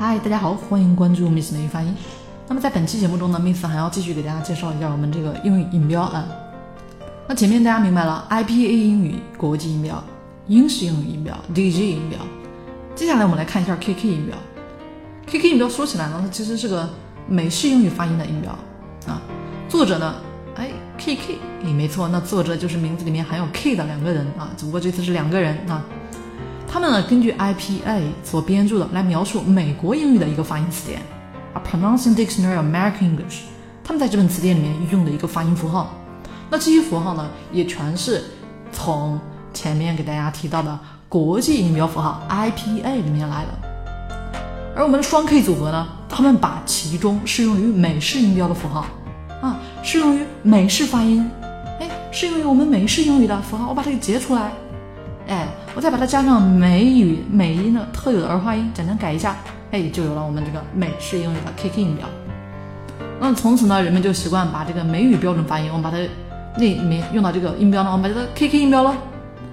嗨，大家好，欢迎关注 Miss 美语发音。那么在本期节目中呢，Miss 还要继续给大家介绍一下我们这个英语音标啊。那前面大家明白了，IPA 英语国际音标、英式英语音标、DJ 音标。接下来我们来看一下 KK 音标。KK 音标说起来呢，它其实是个美式英语发音的音标啊。作者呢，哎，KK，哎，没错，那作者就是名字里面含有 K 的两个人啊，只不过这次是两个人啊。他们呢，根据 IPA 所编著的来描述美国英语的一个发音词典，A Pronouncing Dictionary of American English。他们在这本词典里面用的一个发音符号，那这些符号呢，也全是从前面给大家提到的国际音标符号 IPA 里面来的。而我们的双 K 组合呢，他们把其中适用于美式音标的符号啊，适用于美式发音，哎，适用于我们美式英语的符号，我把它给截出来。哎，我再把它加上美语美音的特有的儿化音，简单改一下，哎，就有了我们这个美式英语的 KK 音标。那从此呢，人们就习惯把这个美语标准发音，我们把它那里面用到这个音标呢，我们把这个 KK 音标了。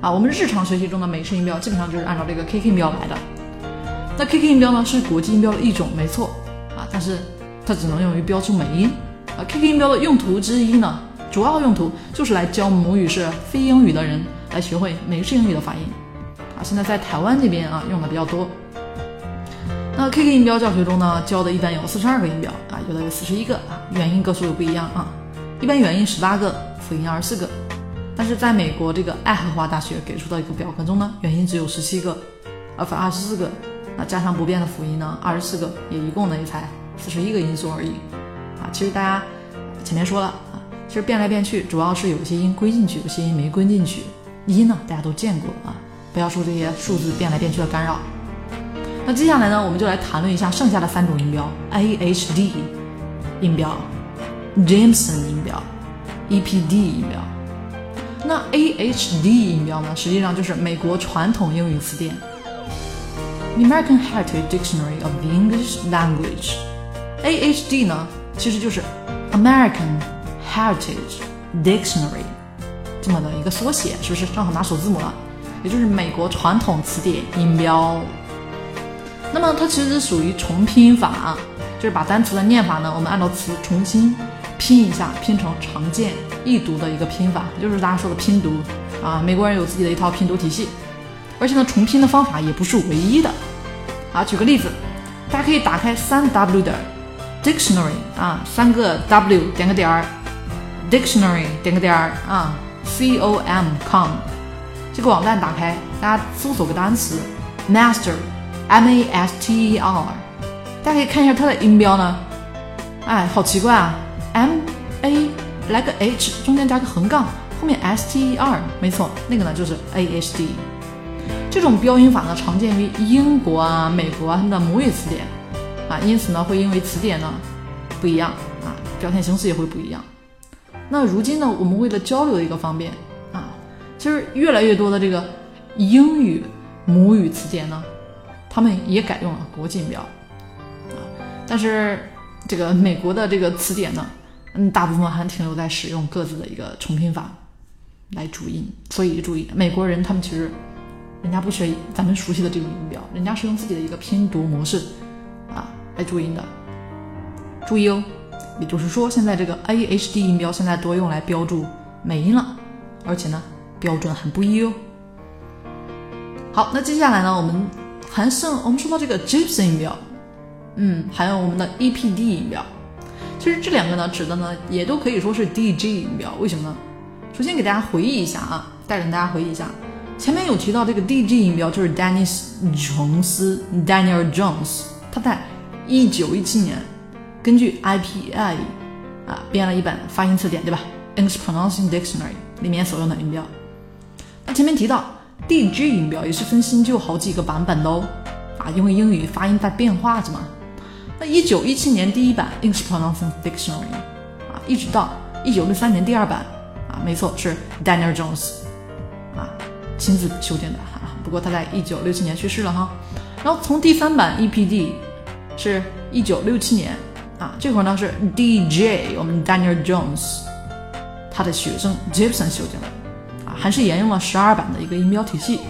啊，我们日常学习中的美式音标基本上就是按照这个 KK 音标来的。那 KK 音标呢是国际音标的一种，没错啊，但是它只能用于标出美音。啊，KK 音标的用途之一呢，主要用途就是来教母语是非英语的人。来学会美式英语的发音！现在在台湾这边啊用的比较多。那 KK 音标教学中呢，教的一般有四十二个音标啊，有的有四十一个啊，元音个数又不一样啊。一般元音十八个，辅音二十四个。但是在美国这个爱荷华大学给出的一个表格中呢，元音只有十七个，而非二十四个。那加上不变的辅音呢，二十四个，也一共呢也才四十一个音素而已啊。其实大家前面说了啊，其实变来变去，主要是有些音归进去，有些音没归进去。音呢，大家都见过啊，不要受这些数字变来变去的干扰。那接下来呢，我们就来谈论一下剩下的三种音标：A H D 音标、Jameson 音标、E P D 音标。那 A H D 音标呢，实际上就是美国传统英语词典 （American Heritage Dictionary of the English Language）。A H D 呢，其实就是 American Heritage Dictionary。这么的一个缩写，是不是正好拿首字母了？也就是美国传统词典音标。那么它其实属于重拼法，就是把单词的念法呢，我们按照词重新拼一下，拼成常见易读的一个拼法，就是大家说的拼读啊。美国人有自己的一套拼读体系，而且呢，重拼的方法也不是唯一的啊。举个例子，大家可以打开三 W 的 Dictionary 啊，三个 W 点个点儿，Dictionary 点个点儿啊。c o m com 这个网站打开，大家搜索个单词 master m a s t e r，大家可以看一下它的音标呢。哎，好奇怪啊，m a 来个 h，中间加个横杠，后面 s t e r，没错，那个呢就是 a h d。这种标音法呢，常见于英国啊、美国啊他们的母语词典啊，因此呢，会因为词典呢不一样啊，表现形式也会不一样。那如今呢，我们为了交流的一个方便啊，其实越来越多的这个英语母语词典呢，他们也改用了国际音标啊。但是这个美国的这个词典呢，嗯，大部分还停留在使用各自的一个重拼法来注音。所以注意，美国人他们其实人家不学咱们熟悉的这种音标，人家是用自己的一个拼读模式啊来注音的。注意哦。也就是说，现在这个 A H D 音标现在多用来标注美音了，而且呢，标准很不一哦。好，那接下来呢，我们还剩我们说到这个 Gypsy 音标，嗯，还有我们的 E P D 音标。其实这两个呢，指的呢，也都可以说是 D G 音标。为什么呢？首先给大家回忆一下啊，带着大家回忆一下，前面有提到这个 D G 音标，就是 Dennis 琼斯 Daniel Jones，他在一九一七年。根据 IPA 啊编了一本发音词典，对吧？English Pronouncing Dictionary 里面所用的音标。那前面提到 DG 音标也是分新旧好几个版本的哦，啊，因为英语发音在变化着嘛。那一九一七年第一版 English Pronouncing Dictionary 啊，一直到一九六三年第二版啊，没错是 Daniel Jones 啊亲自修建的哈。不过他在一九六七年去世了哈。然后从第三版 EPD 是一九六七年。啊，这会儿呢是 DJ，我们 Daniel Jones，他的学生 Gibson 修建的，还是沿用了十二版的一个音标体系，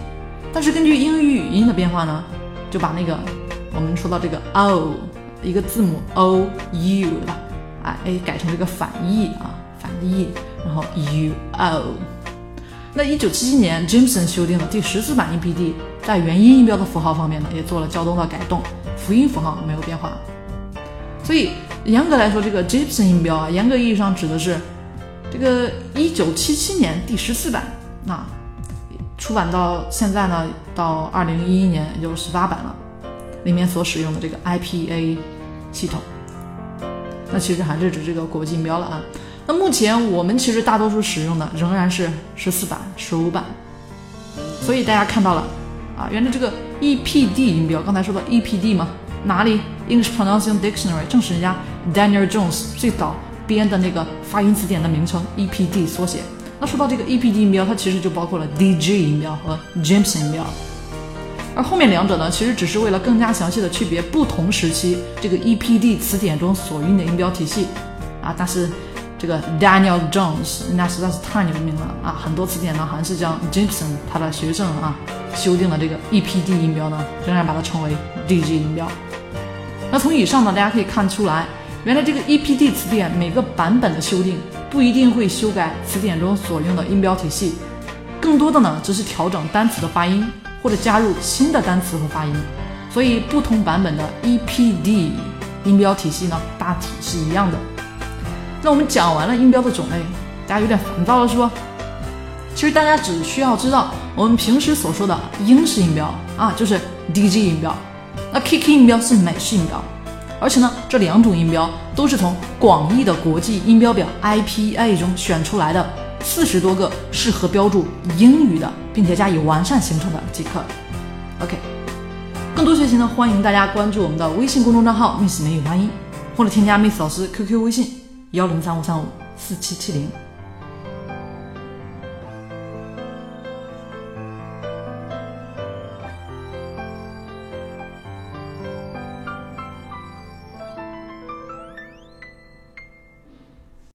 但是根据英语语音的变化呢，就把那个我们说到这个 o 一个字母 o u 对吧？啊，哎，改成这个反义啊，反义，然后 u o。那一九七七年，Jameson 修订了第十四版 EPD，在元音音标的符号方面呢，也做了较多的改动，辅音符号没有变化。所以严格来说，这个 Jameson 音标啊，严格意义上指的是这个一九七七年第十四版，那出版到现在呢，到二零一一年也就十八版了，里面所使用的这个 IPA 系统。那其实还是指这个国际音标了啊。那目前我们其实大多数使用的仍然是十四版、十五版，所以大家看到了啊，原来这个 EPD 音标，刚才说到 EPD 嘛，哪里 English Pronunciation Dictionary 正是人家 Daniel Jones 最早编的那个发音词典的名称 EPD 缩写。那说到这个 EPD 音标，它其实就包括了 DG 音标和 Jameson 音标，而后面两者呢，其实只是为了更加详细的区别不同时期这个 EPD 词典中所用的音标体系啊，但是。这个 Daniel Jones，人家实在是太牛逼了啊！很多词典呢，还是将 Jameson 他的学生啊修订了这个 EPD 音标呢，仍然把它称为 DG 音标。那从以上呢，大家可以看出来，原来这个 EPD 词典每个版本的修订不一定会修改词典中所用的音标体系，更多的呢，只是调整单词的发音或者加入新的单词和发音。所以不同版本的 EPD 音标体系呢，大体是一样的。那我们讲完了音标的种类，大家有点烦躁了是不？其实大家只需要知道我们平时所说的英式音标啊，就是 DG 音标；那 KK 音标是美式音标，而且呢，这两种音标都是从广义的国际音标表 IPA 中选出来的四十多个适合标注英语的，并且加以完善形成的即可。OK，更多学习呢，欢迎大家关注我们的微信公众账号 Miss 美语发音，或者添加 Miss 老师 QQ 微信。幺零三五三五四七七零。